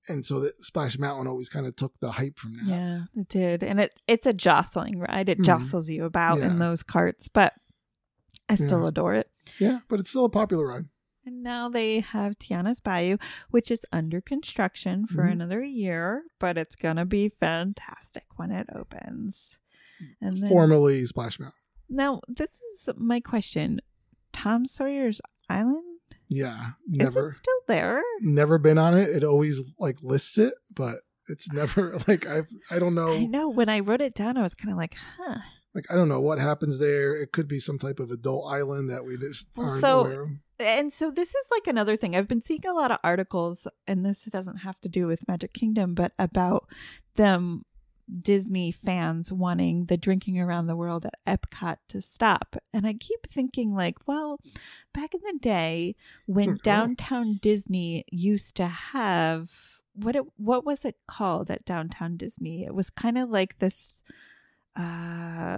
and so that Splash Mountain always kind of took the hype from that. Yeah, it did, and it it's a jostling ride. It Mhm. jostles you about in those carts, but I still Yeah. adore it. Yeah, but it's still a popular ride. And now they have Tiana's Bayou, which is under construction for Mhm. another year, but it's gonna be fantastic when it opens. And then Formerly Splash Mountain. now this is my question: Tom Sawyer's Island Yeah, is never it still there? never been on it. It always like lists it, but it's uh, never <laughs> like I've I don't know I know. When I wrote it down, I was kind of like, huh. like I don't know what happens there. It could be some type of adult island that we just Well, aren't so- aware of. and so this is like another thing i've been seeing a lot of articles and this doesn't have to do with magic kingdom but about them disney fans wanting the drinking around the world at epcot to stop and i keep thinking like well back in the day when Oh. downtown disney used to have what it what was it called at downtown disney it was kind of like this uh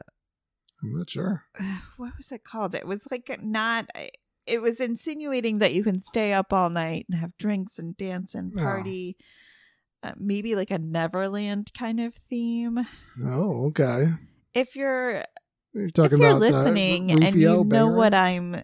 I'm not sure. <sighs> what was it called? It was like not. It was insinuating that you can stay up all night and have drinks and dance and party. Uh, maybe like a Neverland kind of theme. Oh, okay. If you're You're talking if you're about listening and you know what I'm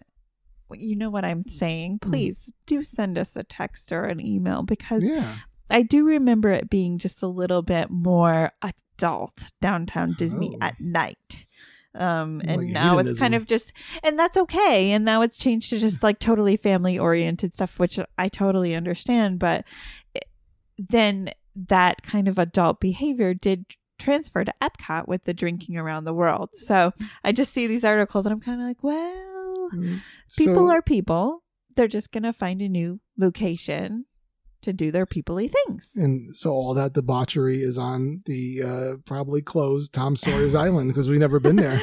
you know what I'm saying, Hmm. please do send us a text or an email because Yeah. I do remember it being just a little bit more adult downtown Disney Oh. at night. Um, and Like now it's kind of just, and that's okay. And now it's changed to just like totally family oriented stuff, which I totally understand. But it- then that kind of adult behavior did transfer to Epcot with the drinking around the world. So I just see these articles and I'm kind of like, well, Mm. people So- are people. They're just going to find a new location to do their peoply things. And so all that debauchery is on the uh, probably closed Tom Sawyer's <laughs> Island because we've never been there.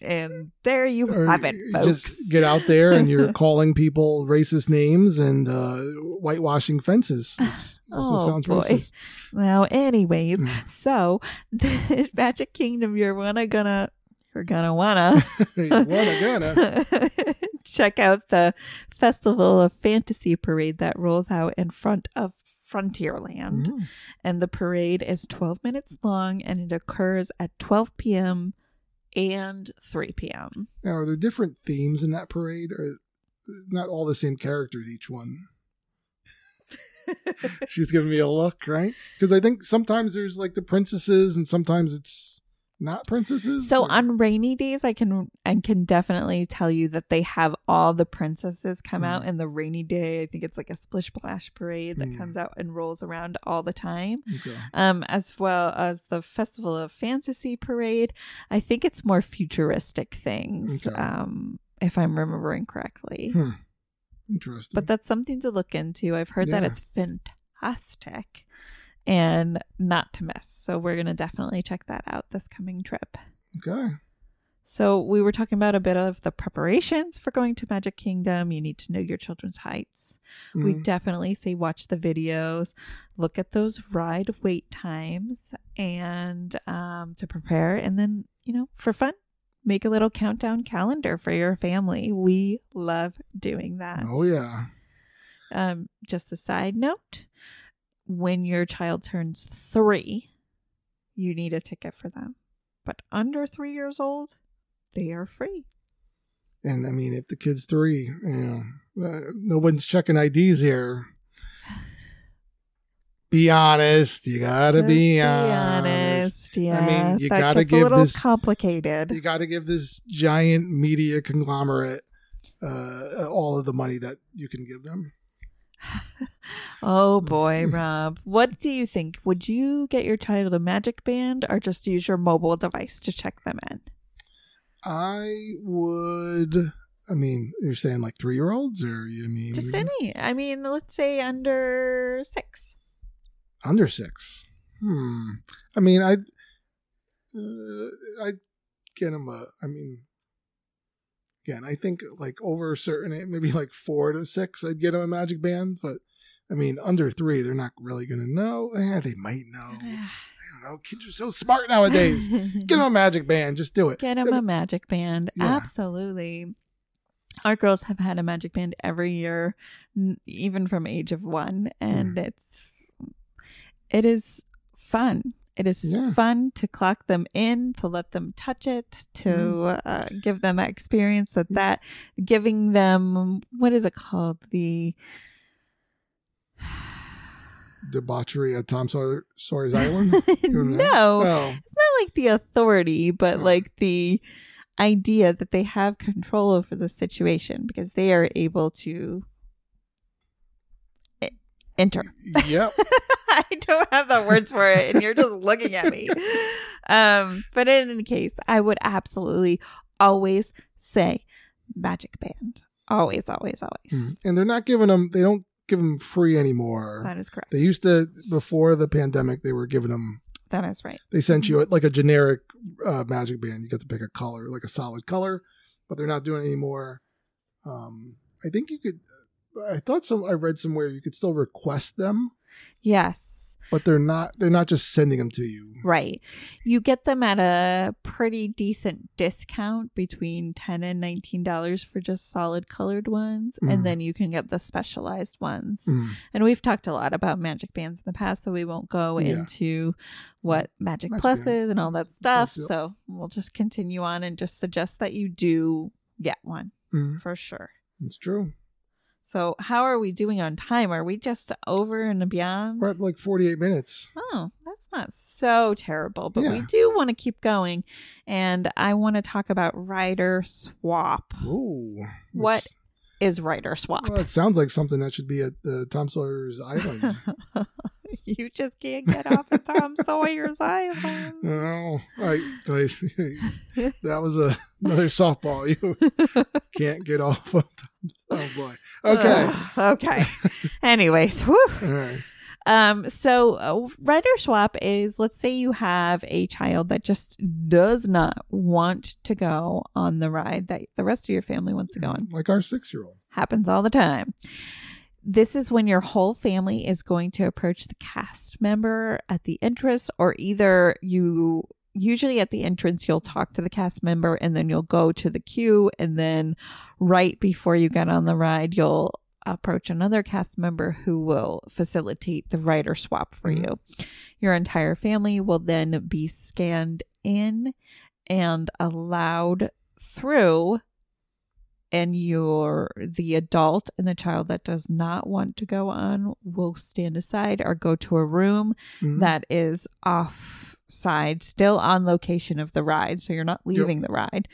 and there you Or have it, folks. Just get out there and you're <laughs> calling people racist names and uh, whitewashing fences. It's <sighs> also Oh, sounds boy. racist. now, anyways, Mm. so <laughs> the Magic Kingdom, you're wanna gonna you're gonna wanna Wanna gonna. Check out the Festival of Fantasy parade that rolls out in front of Frontierland. Mhm. And the parade is 12 minutes long and it occurs at 12 p.m. and 3 p.m. Now, are there different themes in that parade, or not all the same characters each one? <laughs> She's giving me a look, right? Because I think sometimes there's like the princesses, and sometimes it's not princesses. So Or- on rainy days, I can I can definitely tell you that they have all the princesses come Hmm. out in the rainy day. I think it's like a splish splash parade that Hmm. comes out and rolls around all the time. Okay. Um, as well as the Festival of Fantasy parade. I think it's more futuristic things. Okay. Um, if I'm remembering correctly. Hmm. Interesting. But that's something to look into. I've heard that it's fantastic and not to miss. So we're gonna definitely check that out this coming trip. okay. So we were talking about a bit of the preparations for going to Magic Kingdom. You need to know your children's heights. We Mhm. definitely say watch the videos, look at those ride wait times, and um, to prepare. And then you know, for fun, make a little countdown calendar for your family. We love doing that. Oh yeah. Um, just a side note: when your child turns three, you need a ticket for them. But under three years old, they are free. And I mean, if the kid's three, you know, uh, no one's checking IDs here. <sighs> Be honest. You gotta Just be, be honest. honest. Yeah, I mean, you gotta give a little this- complicated. You got to give this giant media conglomerate uh, all of the money that you can give them. <laughs> Oh boy, Rob, what do you think? Would you get your child a Magic Band or just use your mobile device to check them in? I would. I mean, you're saying like three year olds, or you mean Just any. I mean, let's say under six. under six? Hmm. I mean, I'd uh, I'd get them a. I mean, again, I think like over a certain maybe like four to six, I'd get them a magic band. But I mean, under three, they're not really gonna know. Eh, they might know. <sighs> I don't know. Kids are so smart nowadays. <laughs> Get them a magic band. Just do it. Get him a magic band. Yeah. Absolutely. Our girls have had a magic band every year, even from age of one, and Hmm. it's it is fun. It is Yeah. fun to clock them in, to let them touch it, to mm-hmm. uh, give them that experience that mm-hmm. that giving them what is it called the Debauchery at Tom Sawyer, Sawyer's <laughs> Island. no, Oh, it's not like the authority, but Oh. like the idea that they have control over the situation because they are able to e- enter. yep. <laughs> <laughs> I don't have the words for it, and you're just looking at me. Um, but in any case, I would absolutely always say magic band. Always, always, always. Mm. And they're not giving them. They don't give them free anymore. That is correct. They used to before the pandemic. They were giving them. That is right. They sent you like a generic uh, magic band. You got to pick a color, like a solid color, but they're not doing it anymore. Um, I think you could. I thought some. I read somewhere you could still request them. Yes. but they're not they're not just sending them to you. Right. You get them at a pretty decent discount between 10 and $19 for just solid colored ones. Mhm. And then you can get the specialized ones. Mm. And we've talked a lot about Magic Bands in the past, so we won't go Yeah. into what Magic, Magic Plus Band. is and all that stuff. Yes, yep. So we'll just continue on and just suggest that you do get one Mm. for sure. It's true. So, how are we doing on time? Are we just over and beyond? We're at like 48 minutes. Oh, that's not so terrible, but we do want to keep going. And I want to talk about Rider Swap. Ooh. What is Rider Swap? Well, it sounds like something that should be at the Tom Sawyer's Island. <laughs> <laughs> you just can't get off of Tom Sawyer's Island. no, I, I, that was a, another softball. You can't get off of Tom. Oh boy. Okay. Okay. Anyways, whew. All right. Um, so uh, rider swap is let's say you have a child that just does not want to go on the ride that the rest of your family wants to go on. Like our six year old. Happens all the time. This is when your whole family is going to approach the cast member at the entrance, or either you usually at the entrance you'll talk to the cast member and then you'll go to the queue and then right before you get on the ride you'll approach another cast member who will facilitate the rider swap for Mhm. you. Your entire family will then be scanned in and allowed through and your the adult and the child that does not want to go on will stand aside or go to a room Mhm. that is offside, still on location of the ride. So you're not leaving the ride.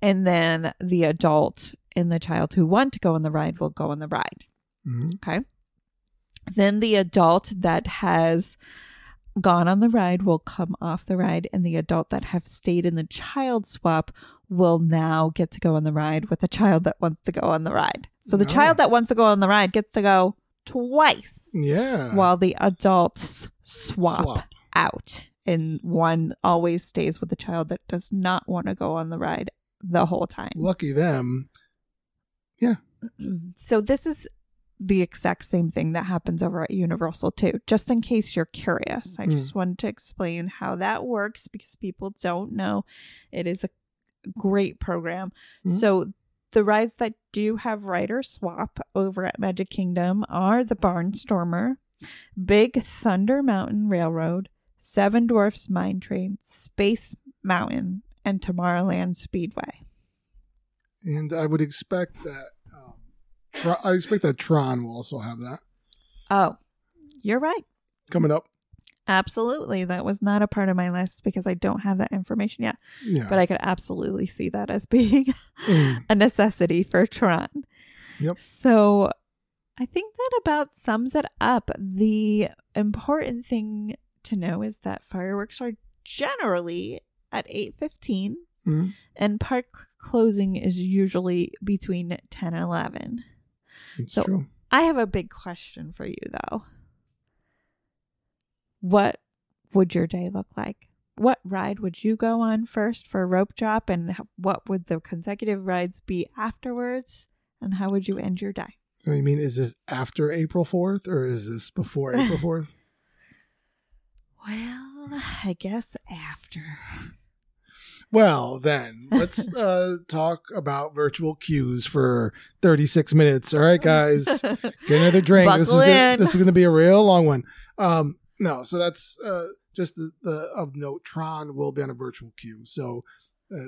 And then the adult and the child who want to go on the ride will go on the ride. Mhm. Okay. Then the adult that has gone on the ride will come off the ride, and the adult that have stayed in the child swap will now get to go on the ride with the child that wants to go on the ride. So the Oh. child that wants to go on the ride gets to go twice Yeah. while the adults swap, Swap. out and one always stays with the child that does not want to go on the ride the whole time. Lucky them. Yeah. <clears throat> So this is the exact same thing that happens over at Universal too. Just in case you're curious, I Mm. just wanted to explain how that works because people don't know. It is a great program. Mhm. So the rides that do have rider swap over at Magic Kingdom are the Barnstormer, Big Thunder Mountain Railroad, Seven Dwarfs Mine Train, Space Mountain, and Tomorrowland Speedway. And I would expect that. I expect that Tron will also have that Oh, you're right. coming up. Absolutely. That was not a part of my list because I don't have that information yet. Yeah. But I could absolutely see that as being <laughs> Mm. a necessity for Tron. Yep. So I think that about sums it up. The important thing to know is that fireworks are generally at 8:15 Mhm. and park closing is usually between 10 and 11. It's So- true. I have a big question for you though. What would your day look like? What ride would you go on first for rope drop and what would the consecutive rides be afterwards and how would you end your day? Oh, I mean, is this after April 4th or is this before <laughs> April 4th? Well, I guess after. Well, then let's <laughs> uh, talk about virtual queues for 36 minutes. All right, guys, get another drink. this is gonna, this is going to be a real long one. Um, no, so that's uh, just the, the of note. Tron will be on a virtual queue. So uh,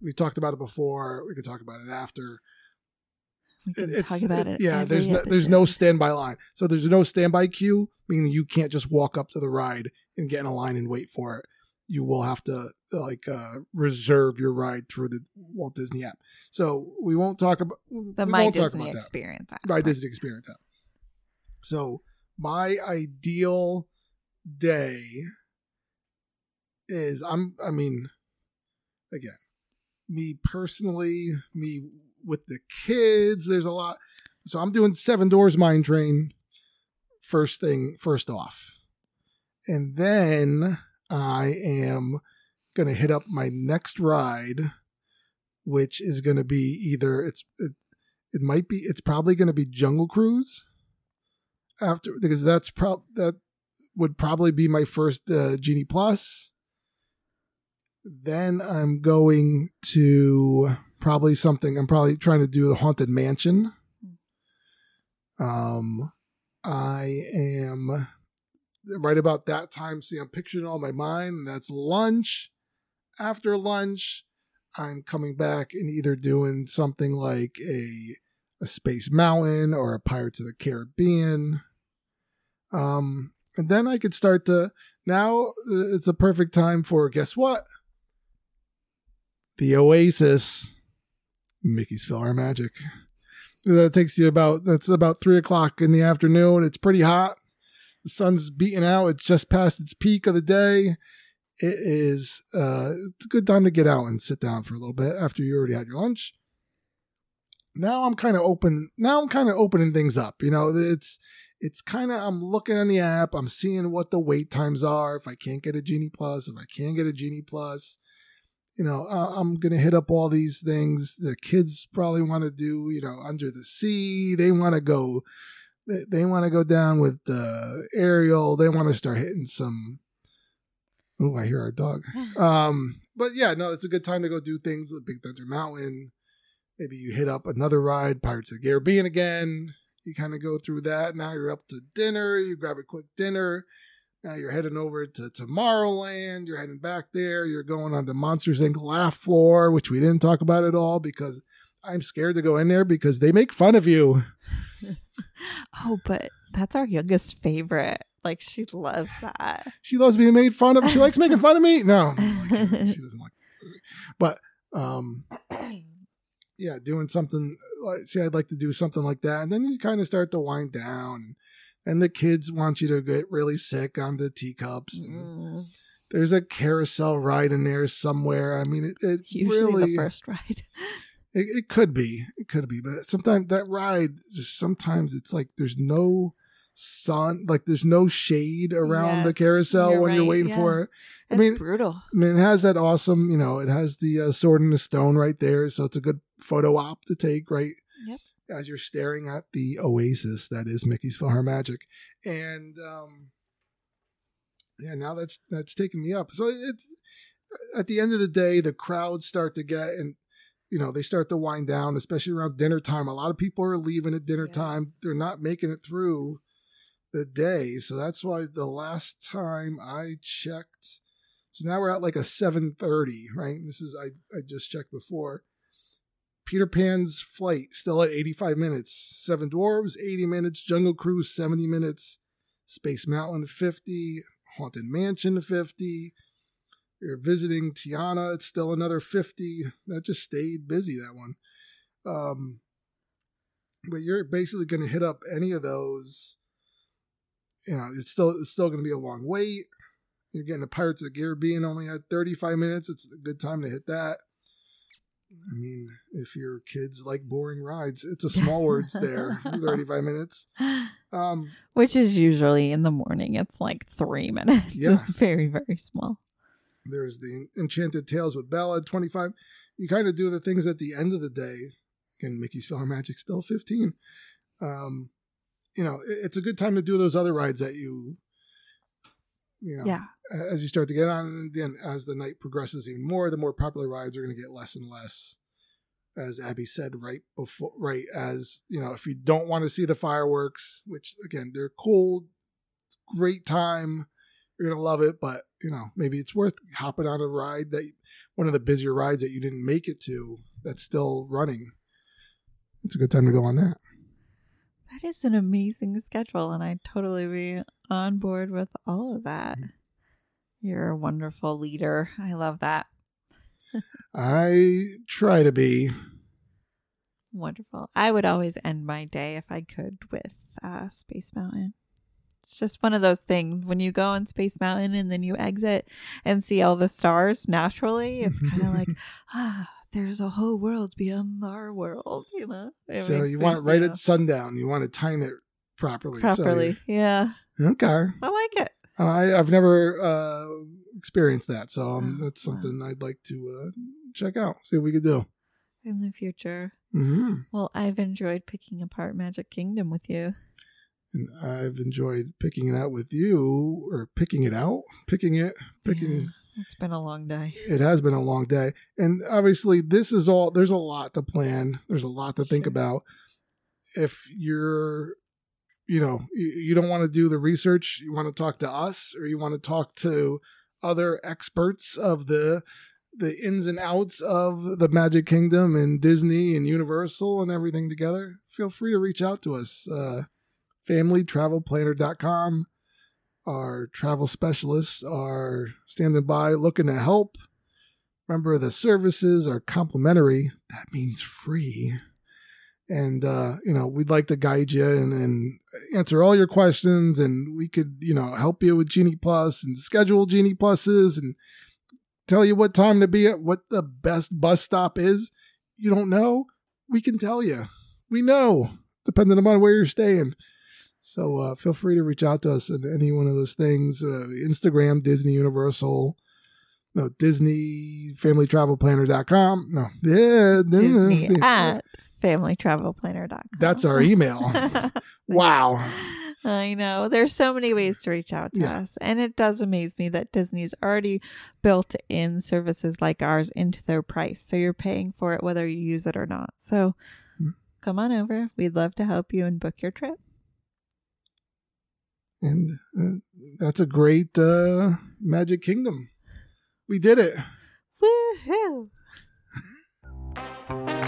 we talked about it before. We could talk about it after. we can It's talk about it. yeah. There's no, there's no standby line. So there's no standby queue, meaning you can't just walk up to the ride and get in a line and wait for it. You will have to like uh, reserve your ride through the Walt Disney app. So we won't talk about the My Disney experience. app. My Disney experience app. So my ideal day is I'm I mean again me personally me with the kids there's a lot so I'm doing seven dwarfs mine train first thing first off and then I am gonna hit up my next ride which is gonna be either it's it, it might be it's probably gonna be Jungle Cruise after because that's prob that would probably be my first uh, Genie Plus. Then I'm going to probably something. I'm probably trying to do the Haunted Mansion. Um, I am right about that time. See, I'm picturing all my mind, and that's lunch. After lunch, I'm coming back and either doing something like a a Space Mountain or a Pirates of the Caribbean. Um, and then I could start to now uh, it's a perfect time for guess what? The Oasis, Mickey's PhilharMagic. That takes you about that's about three o'clock in the afternoon. It's pretty hot. The sun's beating out. It's just past its peak of the day. It is uh, it's a good time to get out and sit down for a little bit after you already had your lunch. Now I'm kind of open. Now I'm kind of opening things up. You know, it's it's kind of I'm looking on the app. I'm seeing what the wait times are. If I can't get a Genie Plus, if I can't get a Genie Plus, you know, I'm gonna hit up all these things. The kids probably want to do, you know, under the sea. They want to go. They, they want to go down with uh, Ariel. They want to start hitting some. Oh, I hear our dog. <sighs> Um, but yeah, no, it's a good time to go do things. Big Thunder Mountain. Maybe you hit up another ride, Pirates of the Caribbean again. You kind of go through that. Now you're up to dinner. You grab a quick dinner. Now you're heading over to Tomorrowland. You're heading back there. You're going on the Monsters Inc. laugh floor, which we didn't talk about at all because I'm scared to go in there because they make fun of you. <laughs> oh, but that's our youngest favorite. Like she loves that. She loves being made fun of. She likes making fun of me. No, <laughs> she doesn't like. But um, yeah, doing something like see, I'd like to do something like that, and then you kind of start to wind down, and the kids want you to get really sick on the teacups. Mm. There's a carousel ride in there somewhere. I mean, it, it usually really, the first ride. <laughs> It, it could be, it could be, but sometimes that ride just sometimes it's like there's no sun like there's no shade around yes, the carousel you're when right, you're waiting yeah. for it. I mean brutal. I mean it has that awesome you know it has the uh, sword in the stone right there so it's a good photo op to take right yep. as you're staring at the oasis that is mickey's PhilharMagic, and um yeah now that's that's taking me up. So it's at the end of the day the crowds start to get and you know they start to wind down especially around dinner time a lot of people are leaving at dinner yes. time they're not making it through the day. So that's why the last time I checked, so now we're at like a 7:30, right? This is I I just checked before. Peter Pan's flight still at 85 minutes. Seven Dwarves 80 minutes. Jungle Cruise 70 minutes. Space Mountain 50. Haunted Mansion 50. You're visiting Tiana. It's still another 50. That just stayed busy that one. Um, but you're basically going to hit up any of those you know, it's still it's still going to be a long wait. You're getting the Pirates of the Caribbean only at 35 minutes. It's a good time to hit that. I mean, if your kids like boring rides, it's a small words there. 35 minutes. <laughs> Um, Which is usually in the morning. It's like three minutes. Yeah. It's very, very small. There's the Enchanted Tales with Bella, 25. You kind of do the things at the end of the day. Again, Mickey's PhilharMagic still 15. Um, you know, it's a good time to do those other rides that you, you know, yeah. as you start to get on. And then as the night progresses even more, the more popular rides are going to get less and less. As Abby said right before, right as you know, if you don't want to see the fireworks, which again they're cool, great time, you're gonna love it. But you know, maybe it's worth hopping on a ride that one of the busier rides that you didn't make it to that's still running. It's a good time to go on that. That is an amazing schedule, and I'd totally be on board with all of that. Mm-hmm. You're a wonderful leader. I love that. I try to be. Wonderful. I would always end my day if I could with uh, Space Mountain. It's just one of those things when you go on Space Mountain and then you exit and see all the stars naturally. It's <laughs> kind of like, ah, there's a whole world beyond our world, you know. It so you want it right at sundown. You want to time it properly. Properly, so yeah. Okay. I like it. I, I've never uh, experienced that, so um, oh, that's something wow. I'd like to uh, check out. See what we could do in the future. Mm-hmm. Well, I've enjoyed picking apart Magic Kingdom with you. And I've enjoyed picking it out with you, or picking it out, picking it, picking. Yeah, it's been a long day. It has been a long day, and obviously, this is all. There's a lot to plan. There's a lot to think Sure. about. If you're, you know, you, you don't want to do the research, you want to talk to us, or you want to talk to other experts of the the ins and outs of the Magic Kingdom and Disney and Universal and everything together, feel free to reach out to us. Uh, familytravelplanner.com. Our travel specialists are standing by looking to help. Remember, the services are complimentary. That means free. And, uh, you know, we'd like to guide you and, and answer all your questions. And we could, you know, help you with Genie Plus and schedule Genie Pluses and tell you what time to be at, what the best bus stop is. You don't know? We can tell you. We know, depending upon where you're staying. So uh, feel free to reach out to us at any one of those things. Uh, Instagram, Disney Universal, no, Disney Family Travel Planner.com. No, yeah, Disney <laughs> at familytravelplanner.com. That's our email. <laughs> wow. I know. There's so many ways to reach out to Yeah. us. And it does amaze me that Disney's already built in services like ours into their price. So you're paying for it whether you use it or not. So Hmm. come on over. We'd love to help you and book your trip and uh, that's a great uh, Magic Kingdom. We did it. Woohoo! <laughs>